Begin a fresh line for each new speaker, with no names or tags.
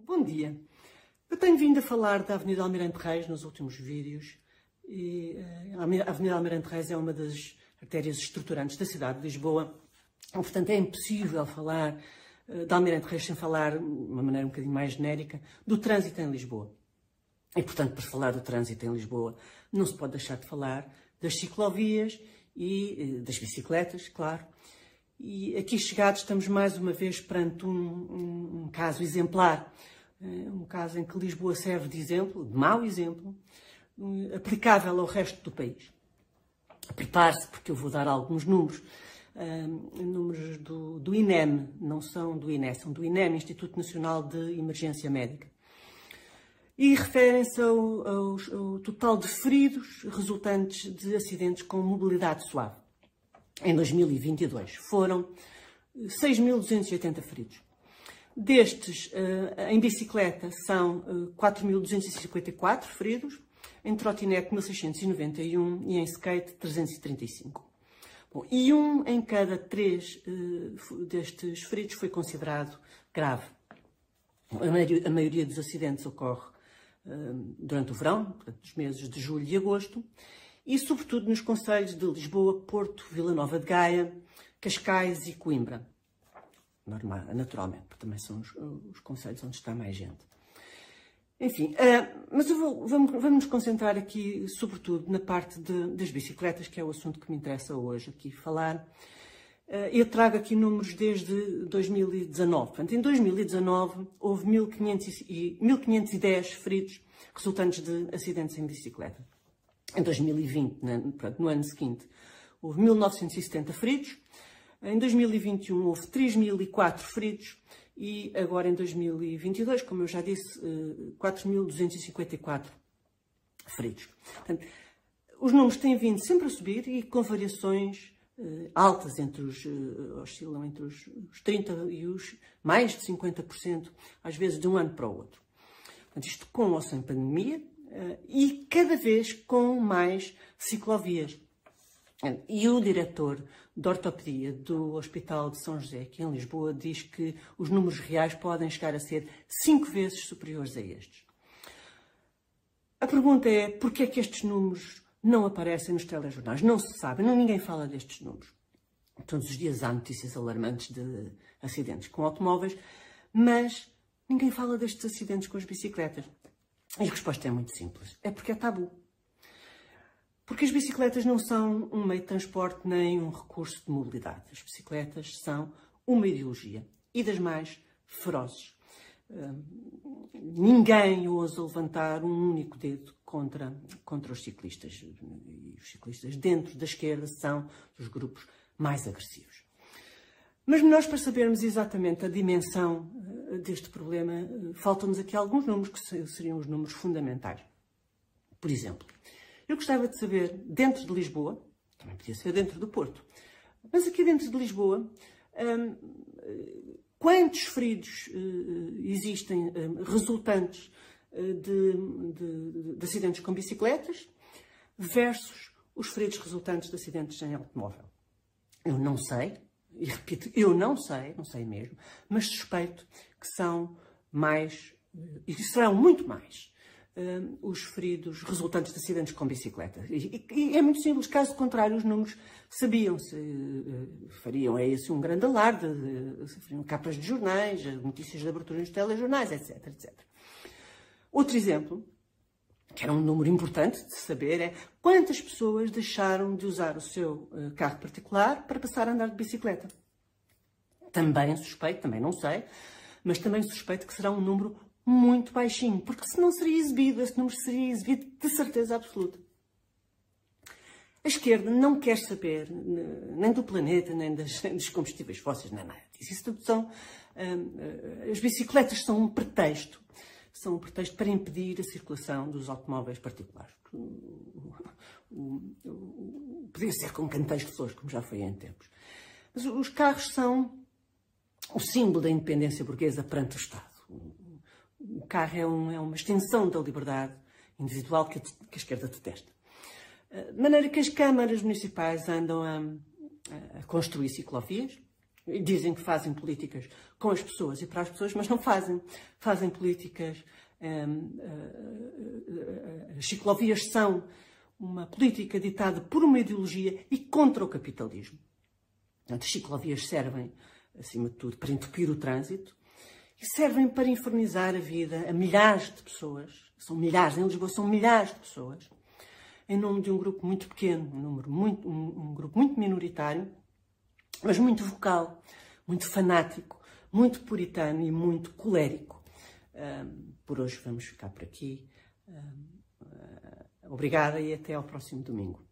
Bom dia. Eu tenho vindo a falar da Avenida Almirante Reis nos últimos vídeos. E, eh, a Avenida Almirante Reis é uma das artérias estruturantes da cidade de Lisboa. Portanto, é impossível falar uh, da Almirante Reis sem falar, de uma maneira um bocadinho mais genérica, do trânsito em Lisboa. E, portanto, para falar do trânsito em Lisboa, não se pode deixar de falar das ciclovias e uh, das bicicletas, claro. E aqui chegados estamos mais uma vez perante um, um, um caso exemplar eh, um caso em que Lisboa serve de exemplo, de mau exemplo, aplicável ao resto do país. Prepare-se, porque eu vou dar alguns números. Um, números do, do, INEM, não são do INE, são do INEM, Instituto Nacional de Emergência Médica. E referem-se ao, ao, ao, total de feridos resultantes de acidentes com mobilidade suave. Em 2022 foram 6.280 feridos. Destes, eh, em bicicleta, são 4.254 eh, feridos, em trotinete 1.691 e em skate 335. Bom, e um em cada três uh, destes feridos foi considerado grave. A maioria, dos acidentes ocorre durante o verão, portanto, nos meses de julho e agosto, e sobretudo nos concelhos de Lisboa, Porto, Vila Nova de Gaia, Cascais e Coimbra normal, naturalmente, porque também são os, os conselhos onde está mais gente. Enfim, uh, mas vou, vamos, vamos nos concentrar aqui, sobretudo, na parte de, das bicicletas, que é o assunto que me interessa hoje aqui falar. Uh, eu trago aqui números desde 2019. Portanto, em 2019 houve 1.510 feridos resultantes de acidentes em bicicleta. Em 2020, portanto, no ano seguinte, houve 1.970 feridos. Em 2021 houve 3.004 feridos e agora em 2022, como eu já disse, 4.254 eh, feridos. Portanto, os números têm vindo sempre a subir e com variações uh, altas, entre os, uh, oscilam entre os, os 30% e os mais de 50%, às vezes de um ano para o outro. Portanto, isto com ou sem pandemia e cada vez com mais ciclovias. E o diretor de ortopedia do Hospital de São José, aqui em Lisboa, diz que os números reais podem chegar a ser cinco vezes superiores a estes. A pergunta é, porquê é que estes números não aparecem nos telejornais? Não se sabe, não, ninguém fala destes números. Todos os dias há notícias alarmantes de acidentes com automóveis, mas ninguém fala destes acidentes com as bicicletas. E a resposta é muito simples. É porque é tabu. Porque as bicicletas não são um meio de transporte nem um recurso de mobilidade. As bicicletas são uma ideologia e das mais ferozes. Uh, ninguém ousa levantar um único dedo contra, contra os ciclistas. E os ciclistas dentro da esquerda são os grupos mais agressivos. Mas nós, para sabermos exatamente a dimensão deste problema, uh, faltam-nos aqui alguns números que seriam os números fundamentais. Por exemplo, eu gostava de saber, dentro de Lisboa, também podia ser dentro do Porto, mas aqui dentro de Lisboa, um, quantos feridos uh, existem um, resultantes de, de, de acidentes com bicicletas versus os feridos resultantes de acidentes em automóvel? Eu não sei, e repito, eu não sei, não sei mesmo, mas suspeito que são mais, e serão muito mais, uh, os feridos resultantes de acidentes com bicicleta. E, e, é muito simples, caso contrário, os números sabiam-se, uh, fariam é esse um grande alarde, uh, capas de jornais, notícias de abertura nos telejornais, etc, etc. Outro exemplo, que era um número importante de saber, é quantas pessoas deixaram de usar o seu carro particular para passar a andar de bicicleta. Também suspeito, também não sei, mas também suspeito que será um número muito baixinho, porque senão seria exibido, esse número seria exibido de certeza absoluta. A esquerda não quer saber nem do planeta, nem, das, dos combustíveis fósseis, nem nada disso. Isso tudo são. Hum, as bicicletas são um pretexto. São um pretexto para impedir a circulação dos automóveis particulares. Podia ser com canteiros de flores, como já foi em tempos. Mas os carros são o símbolo da independência burguesa perante o Estado o carro é, um, é uma extensão da liberdade individual que a, que a, esquerda detesta. De maneira que as câmaras municipais andam a, a construir ciclovias, Dizem que fazem políticas com as pessoas e para as pessoas, mas não fazem. Fazem políticas. Um, uh, uh, as ciclovias são uma política ditada por uma ideologia e contra o capitalismo. As ciclovias servem, acima de tudo, para entupir o trânsito e servem para infernizar a vida a milhares de pessoas. São milhares, em Lisboa são milhares de pessoas, em nome de um grupo muito pequeno, um, número muito, um, um grupo muito minoritário, mas muito vocal, muito fanático, muito puritano e muito colérico. Um, por hoje vamos ficar por aqui. Um, Obrigada e até ao próximo domingo.